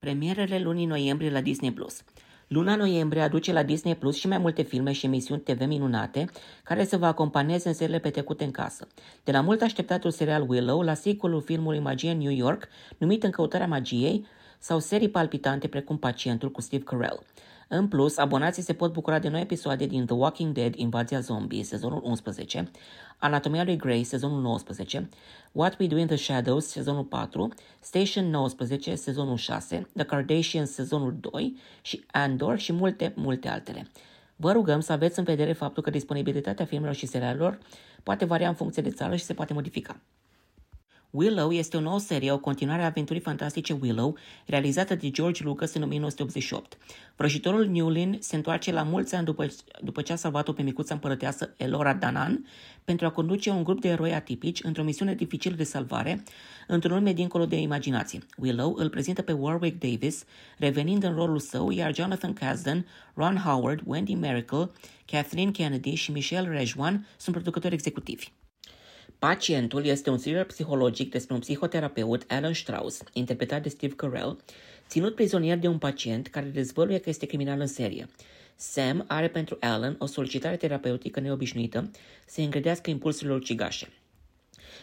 Premierele lunii noiembrie la Disney+. Plus. Luna noiembrie aduce la Disney Plus și mai multe filme și emisiuni TV minunate care să vă acompanieze în seriile petrecute în casă. De la mult așteptatul serial Willow la sequelul filmului Magie în New York, numit În căutarea magiei, sau serii palpitante precum Pacientul cu Steve Carell. În plus, abonații se pot bucura de noi episoade din The Walking Dead, Invazia Zombie, sezonul 11, Anatomia lui Grey, sezonul 19, What We Do in the Shadows, sezonul 4, Station 19, sezonul 6, The Kardashians, sezonul 2 și Andor și multe, multe altele. Vă rugăm să aveți în vedere faptul că disponibilitatea filmelor și serialelor poate varia în funcție de țară și se poate modifica. Willow este o nouă serie, o continuare a aventurii fantastice Willow, realizată de George Lucas în 1988. Vrăjitorul Newlin se întoarce la mulți ani după, după ce a salvat-o pe micuța împărăteasă Elora Danan pentru a conduce un grup de eroi atipici într-o misiune dificilă de salvare într-un lume dincolo de imaginație. Willow îl prezintă pe Warwick Davis, revenind în rolul său, iar Jonathan Kasdan, Ron Howard, Wendy Miracle, Kathleen Kennedy și Michelle Rejwan sunt producători executivi. Pacientul este un thriller psihologic despre un psihoterapeut, Alan Strauss, interpretat de Steve Carell, ținut prizonier de un pacient care dezvăluie că este criminal în serie. Sam are pentru Alan o solicitare terapeutică neobișnuită să îngrădească impulsurile ucigașe.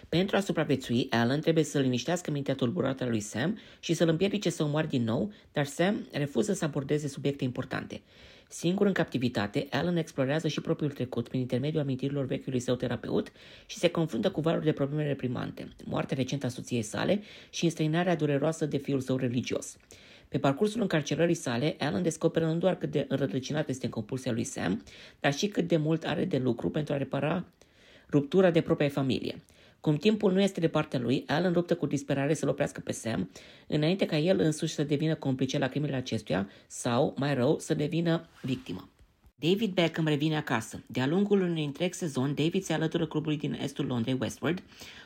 Pentru a supraviețui, Alan trebuie să liniștească mintea tulburată a lui Sam și să-l împiedice să omoare din nou, dar Sam refuză să abordeze subiecte importante. Singur în captivitate, Alan explorează și propriul trecut prin intermediul amintirilor vechiului său terapeut și se confruntă cu valuri de probleme reprimante, moartea recentă a soției sale și înstrăinarea dureroasă de fiul său religios. Pe parcursul încarcerării sale, Alan descoperă nu doar cât de înrădăcinat este în compulsia lui Sam, dar și cât de mult are de lucru pentru a repara ruptura de propria familie. Cum timpul nu este de partea lui, Alan luptă cu disperare să-l oprească pe Sam, înainte ca el însuși să devină complice la crimele acestuia sau, mai rău, să devină victimă. David Beckham revine acasă. De-a lungul unui întreg sezon, David se alătură clubului din estul Londrei, Westward,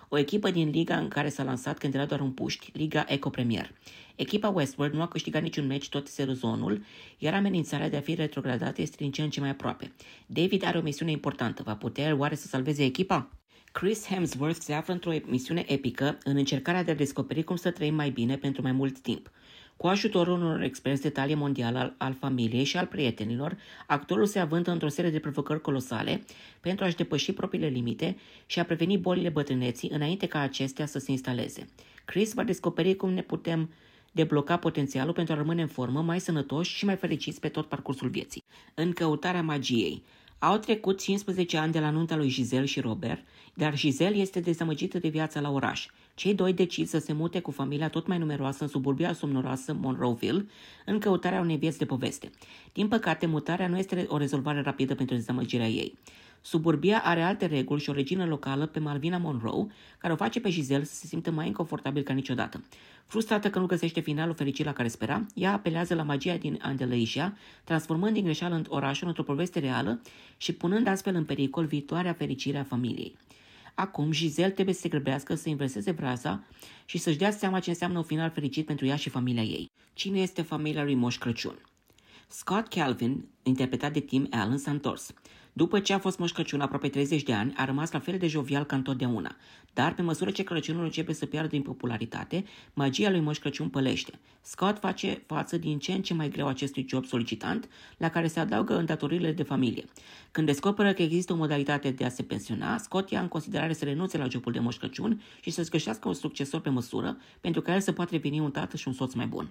o echipă din liga în care s-a lansat când era doar un puști, Liga Eco Premier. Echipa Westward nu a câștigat niciun meci tot sezonul, iar amenințarea de a fi retrogradată este din ce în ce mai aproape. David are o misiune importantă. Va putea oare să salveze echipa? Chris Hemsworth se află într-o misiune epică în încercarea de a descoperi cum să trăim mai bine pentru mai mult timp. Cu ajutorul unor experți de talie mondială al, al familiei și al prietenilor, actorul se avântă într-o serie de provocări colosale pentru a-și depăși propriile limite și a preveni bolile bătrâneții înainte ca acestea să se instaleze. Chris va descoperi cum ne putem debloca potențialul pentru a rămâne în formă, mai sănătoși și mai fericiți pe tot parcursul vieții. În căutarea magiei. Au trecut 15 ani de la nunta lui Giselle și Robert, dar Giselle este dezamăgită de viața la oraș. Cei doi decid să se mute cu familia tot mai numeroasă în suburbia somnoroasă Monroeville, în căutarea unei vieți de poveste. Din păcate, mutarea nu este o rezolvare rapidă pentru dezamăgirea ei. Suburbia are alte reguli și o regină locală pe Malvina Monroe, care o face pe Giselle să se simtă mai inconfortabil ca niciodată. Frustrată că nu găsește finalul fericit la care spera, ea apelează la magia din Andalasia, transformând din greșeală în orașul într-o poveste reală și punând astfel în pericol viitoarea fericire a familiei. Acum, Giselle trebuie să se grăbească, să inverseze vraza și să-și dea seama ce înseamnă un final fericit pentru ea și familia ei. Cine este familia lui Moș Crăciun? Scott Calvin, interpretat de Tim Allen, s-a întors. După ce a fost Moș Crăciun aproape 30 de ani, a rămas la fel de jovial ca întotdeauna. Dar, pe măsură ce Crăciunul începe să piardă din popularitate, magia lui Moș Crăciun pălește. Scott face față din ce în ce mai greu acestui job solicitant, la care se adaugă îndatoririle de familie. Când descoperă că există o modalitate de a se pensiona, Scott ia în considerare să renunțe la jobul de Moș Crăciun și să-și găsească un succesor pe măsură, pentru ca el să poată reveni un tată și un soț mai bun.